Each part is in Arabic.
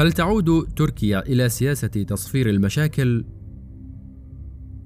هل تعود تركيا إلى سياسة تصفير المشاكل؟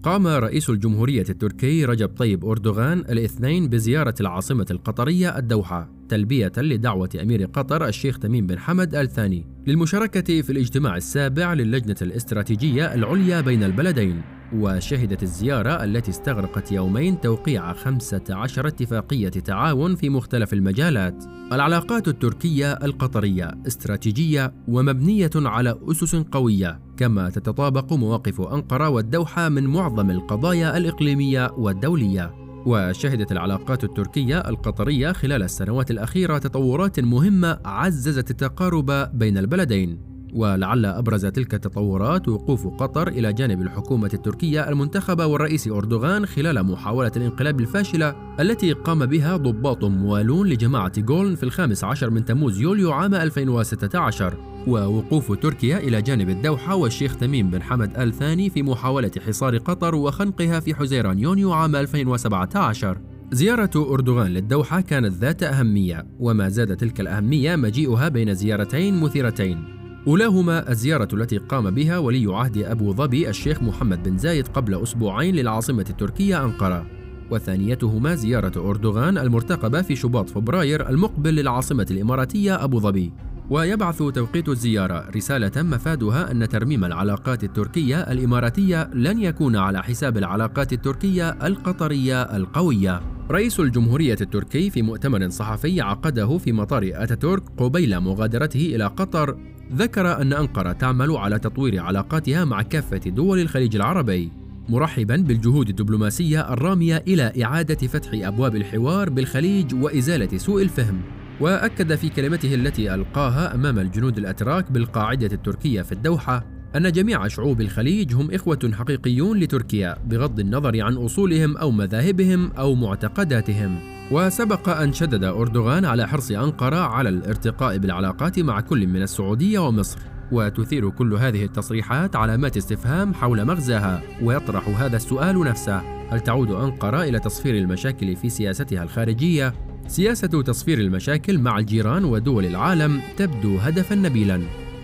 قام رئيس الجمهورية التركي رجب طيب أردوغان الاثنين بزيارة العاصمة القطرية الدوحة تلبية لدعوة أمير قطر الشيخ تميم بن حمد آل ثاني للمشاركة في الاجتماع السابع للجنة الاستراتيجية العليا بين البلدين وشهدت الزيارة التي استغرقت يومين توقيع 15 اتفاقية تعاون في مختلف المجالات. العلاقات التركية القطرية استراتيجية ومبنية على أسس قوية، كما تتطابق مواقف أنقرة والدوحة من معظم القضايا الإقليمية والدولية. وشهدت العلاقات التركية القطرية خلال السنوات الأخيرة تطورات مهمة عززت التقارب بين البلدين ولعل أبرز تلك التطورات وقوف قطر إلى جانب الحكومة التركية المنتخبة والرئيس أردوغان خلال محاولة الانقلاب الفاشلة التي قام بها ضباط موالون لجماعة غولن في الخامس عشر من تموز يوليو عام 2016 ووقوف تركيا إلى جانب الدوحة والشيخ تميم بن حمد آل ثاني في محاولة حصار قطر وخنقها في حزيران يونيو عام 2017 زيارة أردوغان للدوحة كانت ذات أهمية وما زاد تلك الأهمية مجيئها بين زيارتين مثيرتين. أولاهما الزيارة التي قام بها ولي عهد أبو ظبي الشيخ محمد بن زايد قبل أسبوعين للعاصمة التركية أنقرة وثانيتهما زيارة أردوغان المرتقبة في شباط فبراير المقبل للعاصمة الإماراتية أبو ظبي ويبعث توقيت الزيارة رسالة مفادها أن ترميم العلاقات التركية الإماراتية لن يكون على حساب العلاقات التركية القطرية القوية. رئيس الجمهورية التركي في مؤتمر صحفي عقده في مطار أتاتورك قبيل مغادرته إلى قطر ذكر أن أنقرة تعمل على تطوير علاقاتها مع كافة دول الخليج العربي مرحبا بالجهود الدبلوماسية الرامية إلى إعادة فتح أبواب الحوار بالخليج وإزالة سوء الفهم. وأكد في كلمته التي ألقاها أمام الجنود الأتراك بالقاعدة التركية في الدوحة أن جميع شعوب الخليج هم إخوة حقيقيون لتركيا بغض النظر عن أصولهم أو مذاهبهم أو معتقداتهم. وسبق أن شدد أردوغان على حرص أنقرة على الارتقاء بالعلاقات مع كل من السعودية ومصر وتثير كل هذه التصريحات علامات استفهام حول مغزاها ويطرح هذا السؤال نفسه هل تعود أنقرة إلى تصفير المشاكل في سياستها الخارجية؟ سياسة تصفير المشاكل مع الجيران ودول العالم تبدو هدفا نبيلا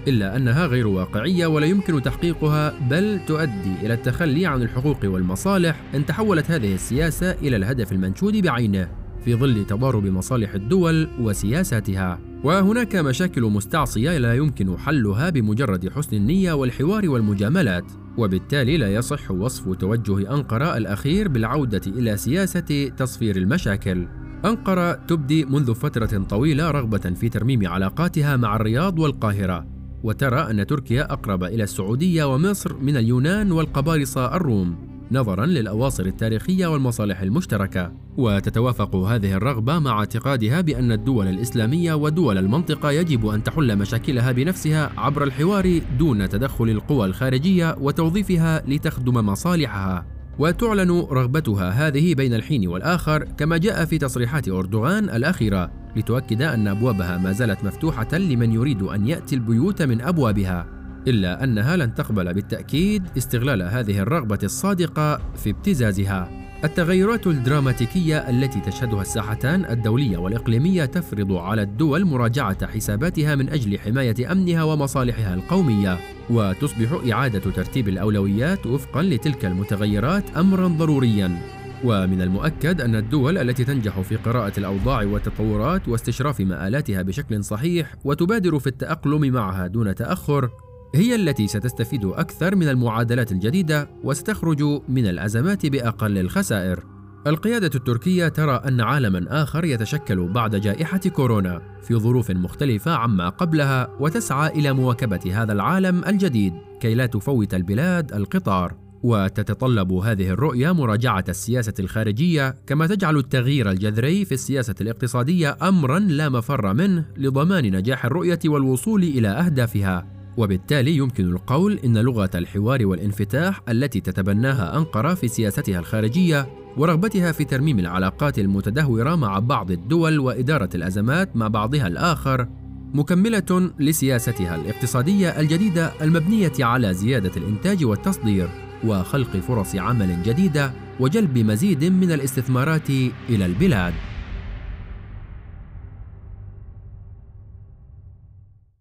إلا أنها غير واقعية ولا يمكن تحقيقها بل تؤدي إلى التخلي عن الحقوق والمصالح إن تحولت هذه السياسة إلى الهدف المنشود بعينه في ظل تضارب مصالح الدول وسياساتها. وهناك مشاكل مستعصية لا يمكن حلها بمجرد حسن النية والحوار والمجاملات وبالتالي لا يصح وصف توجه أنقرة الأخير بالعودة إلى سياسة تصفير المشاكل. أنقرة تبدي منذ فترة طويلة رغبة في ترميم علاقاتها مع الرياض والقاهرة وترى أن تركيا أقرب إلى السعودية ومصر من اليونان والقبارصة الروم. نظرا للأواصر التاريخية والمصالح المشتركة. وتتوافق هذه الرغبة مع اعتقادها بأن الدول الإسلامية ودول المنطقة يجب أن تحل مشاكلها بنفسها عبر الحوار دون تدخل القوى الخارجية وتوظيفها لتخدم مصالحها. وتعلن رغبتها هذه بين الحين والآخر كما جاء في تصريحات أردوغان الأخيرة لتؤكد أن أبوابها ما زالت مفتوحة لمن يريد أن يأتي البيوت من أبوابها. إلا أنها لن تقبل بالتأكيد استغلال هذه الرغبة الصادقة في ابتزازها. التغيرات الدراماتيكية التي تشهدها الساحتان الدولية والإقليمية تفرض على الدول مراجعة حساباتها من أجل حماية أمنها ومصالحها القومية، وتصبح إعادة ترتيب الأولويات وفقًا لتلك المتغيرات أمرًا ضروريًا. ومن المؤكد أن الدول التي تنجح في قراءة الأوضاع والتطورات واستشراف مآلاتها بشكل صحيح وتبادر في التأقلم معها دون تأخر هي التي ستستفيد أكثر من المعادلات الجديدة وستخرج من الأزمات بأقل الخسائر. القيادة التركية ترى أن عالما آخر يتشكل بعد جائحة كورونا في ظروف مختلفة عما قبلها وتسعى إلى مواكبة هذا العالم الجديد كي لا تفوت البلاد القطار. وتتطلب هذه الرؤية مراجعة السياسة الخارجية كما تجعل التغيير الجذري في السياسة الاقتصادية أمرا لا مفر منه لضمان نجاح الرؤية والوصول إلى أهدافها. وبالتالي يمكن القول إن لغة الحوار والانفتاح التي تتبناها أنقرة في سياستها الخارجية ورغبتها في ترميم العلاقات المتدهورة مع بعض الدول وإدارة الأزمات مع بعضها الآخر مكملة لسياستها الاقتصادية الجديدة المبنية على زيادة الإنتاج والتصدير وخلق فرص عمل جديدة وجلب مزيد من الاستثمارات إلى البلاد.